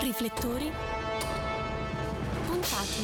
Riflettori puntati.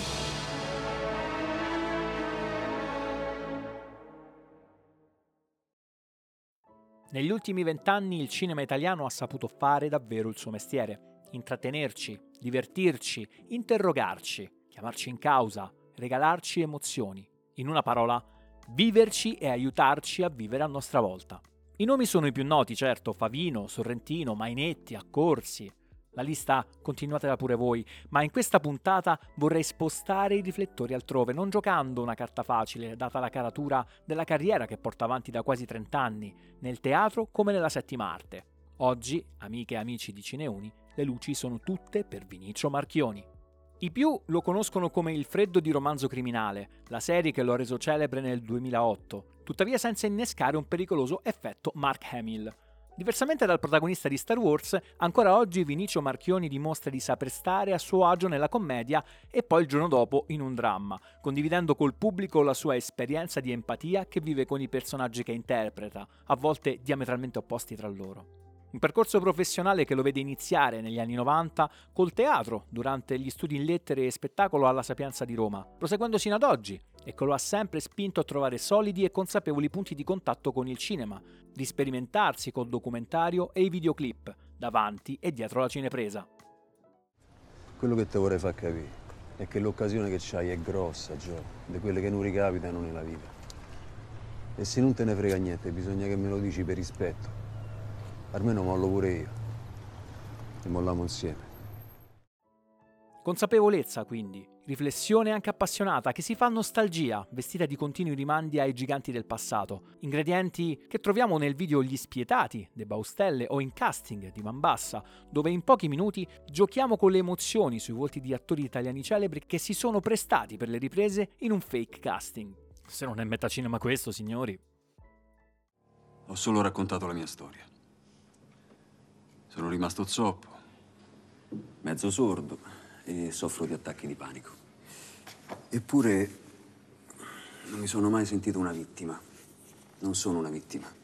Negli ultimi vent'anni il cinema italiano ha saputo fare davvero il suo mestiere, intrattenerci, divertirci, interrogarci, chiamarci in causa, regalarci emozioni. In una parola, viverci e aiutarci a vivere a nostra volta. I nomi sono i più noti, certo, Favino, Sorrentino, Mainetti, Accorsi. La lista continuatela pure voi, ma in questa puntata vorrei spostare i riflettori altrove, non giocando una carta facile, data la caratura della carriera che porta avanti da quasi 30 anni, nel teatro come nella settima arte. Oggi, amiche e amici di Cineuni, le luci sono tutte per Vinicio Marchioni. I più lo conoscono come Il freddo di romanzo criminale, la serie che lo ha reso celebre nel 2008, tuttavia senza innescare un pericoloso effetto Mark Hamill. Diversamente dal protagonista di Star Wars, ancora oggi Vinicio Marchioni dimostra di saper stare a suo agio nella commedia e poi il giorno dopo in un dramma, condividendo col pubblico la sua esperienza di empatia che vive con i personaggi che interpreta, a volte diametralmente opposti tra loro. Un percorso professionale che lo vede iniziare negli anni 90 col teatro durante gli studi in lettere e spettacolo alla Sapienza di Roma, proseguendo sino ad oggi e che lo ha sempre spinto a trovare solidi e consapevoli punti di contatto con il cinema, di sperimentarsi col documentario e i videoclip, davanti e dietro la cinepresa. Quello che ti vorrei far capire è che l'occasione che c'hai è grossa, Gio, di quelle che non ricapitano nella vita. E se non te ne frega niente, bisogna che me lo dici per rispetto. Almeno mollo pure io. E molliamo insieme. Consapevolezza, quindi, riflessione anche appassionata che si fa nostalgia, vestita di continui rimandi ai giganti del passato, ingredienti che troviamo nel video Gli Spietati de Baustelle o in Casting di Mambassa, dove in pochi minuti giochiamo con le emozioni sui volti di attori italiani celebri che si sono prestati per le riprese in un fake casting. Se non è metacinema questo, signori. Ho solo raccontato la mia storia. Sono rimasto zoppo, mezzo sordo e soffro di attacchi di panico. Eppure non mi sono mai sentito una vittima. Non sono una vittima.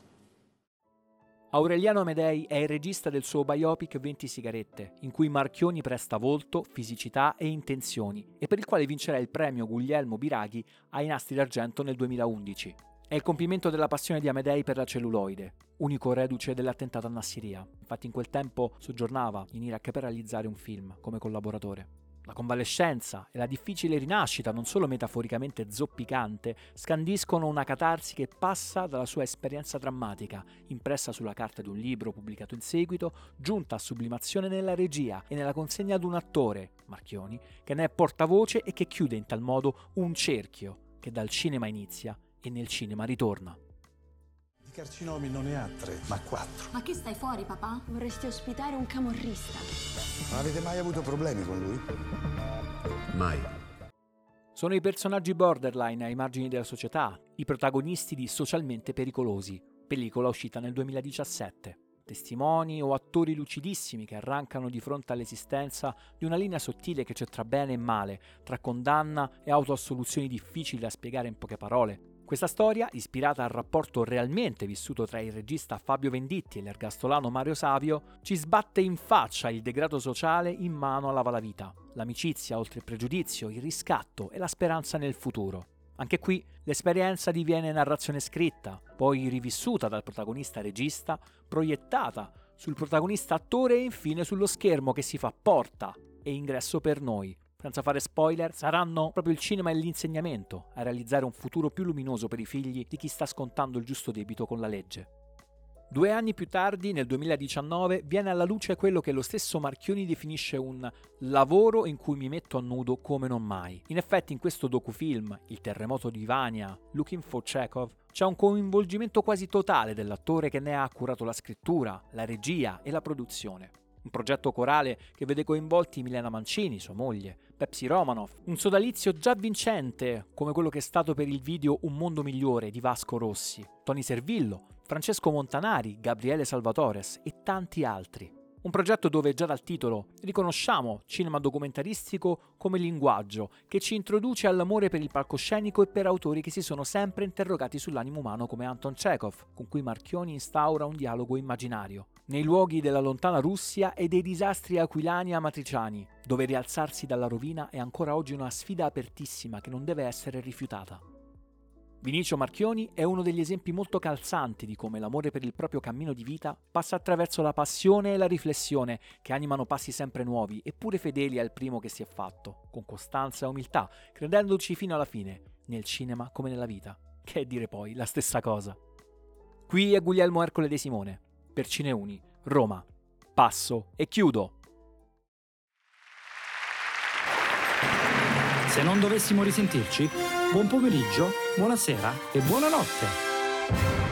Aureliano Amedei è il regista del suo biopic 20 sigarette, in cui Marchioni presta volto, fisicità e intenzioni, e per il quale vincerà il premio Guglielmo Biraghi ai Nastri d'Argento nel 2011. È il compimento della passione di Amedei per la celluloide, unico reduce dell'attentato a Nassiria. Infatti in quel tempo soggiornava in Iraq per realizzare un film come collaboratore. La convalescenza e la difficile rinascita, non solo metaforicamente zoppicante, scandiscono una catarsi che passa dalla sua esperienza drammatica, impressa sulla carta di un libro pubblicato in seguito, giunta a sublimazione nella regia e nella consegna ad un attore, Marchioni, che ne è portavoce e che chiude in tal modo un cerchio che dal cinema inizia e nel cinema ritorna. Di carcinomi non ne ha tre, ma quattro. Ma che stai fuori, papà? Vorresti ospitare un camorrista. Non avete mai avuto problemi con lui? Mai. Sono i personaggi borderline ai margini della società, i protagonisti di Socialmente Pericolosi, pellicola uscita nel 2017. Testimoni o attori lucidissimi che arrancano di fronte all'esistenza di una linea sottile che c'è tra bene e male, tra condanna e autoassoluzioni difficili da spiegare in poche parole. Questa storia, ispirata al rapporto realmente vissuto tra il regista Fabio Venditti e l'ergastolano Mario Savio, ci sbatte in faccia il degrado sociale in mano alla valavita, l'amicizia oltre il pregiudizio, il riscatto e la speranza nel futuro. Anche qui l'esperienza diviene narrazione scritta, poi rivissuta dal protagonista regista, proiettata sul protagonista attore e infine sullo schermo che si fa porta e ingresso per noi. Senza fare spoiler, saranno proprio il cinema e l'insegnamento a realizzare un futuro più luminoso per i figli di chi sta scontando il giusto debito con la legge. Due anni più tardi, nel 2019, viene alla luce quello che lo stesso Marchioni definisce un lavoro in cui mi metto a nudo come non mai. In effetti in questo docufilm, Il terremoto di Vania, Looking for Chekhov, c'è un coinvolgimento quasi totale dell'attore che ne ha curato la scrittura, la regia e la produzione. Un progetto corale che vede coinvolti Milena Mancini, sua moglie, Pepsi Romanoff, un sodalizio già vincente come quello che è stato per il video Un mondo migliore di Vasco Rossi, Tony Servillo, Francesco Montanari, Gabriele Salvatores e tanti altri. Un progetto dove già dal titolo riconosciamo cinema documentaristico come linguaggio che ci introduce all'amore per il palcoscenico e per autori che si sono sempre interrogati sull'animo umano come Anton Chekhov, con cui Marchioni instaura un dialogo immaginario. Nei luoghi della lontana Russia e dei disastri aquilani e amatriciani, dove rialzarsi dalla rovina è ancora oggi una sfida apertissima che non deve essere rifiutata. Vinicio Marchioni è uno degli esempi molto calzanti di come l'amore per il proprio cammino di vita passa attraverso la passione e la riflessione che animano passi sempre nuovi eppure fedeli al primo che si è fatto, con costanza e umiltà, credendoci fino alla fine, nel cinema come nella vita, che è dire poi la stessa cosa. Qui è Guglielmo Ercole De Simone, per Cineuni, Roma. Passo e chiudo. Se non dovessimo risentirci, buon pomeriggio, buonasera e buonanotte.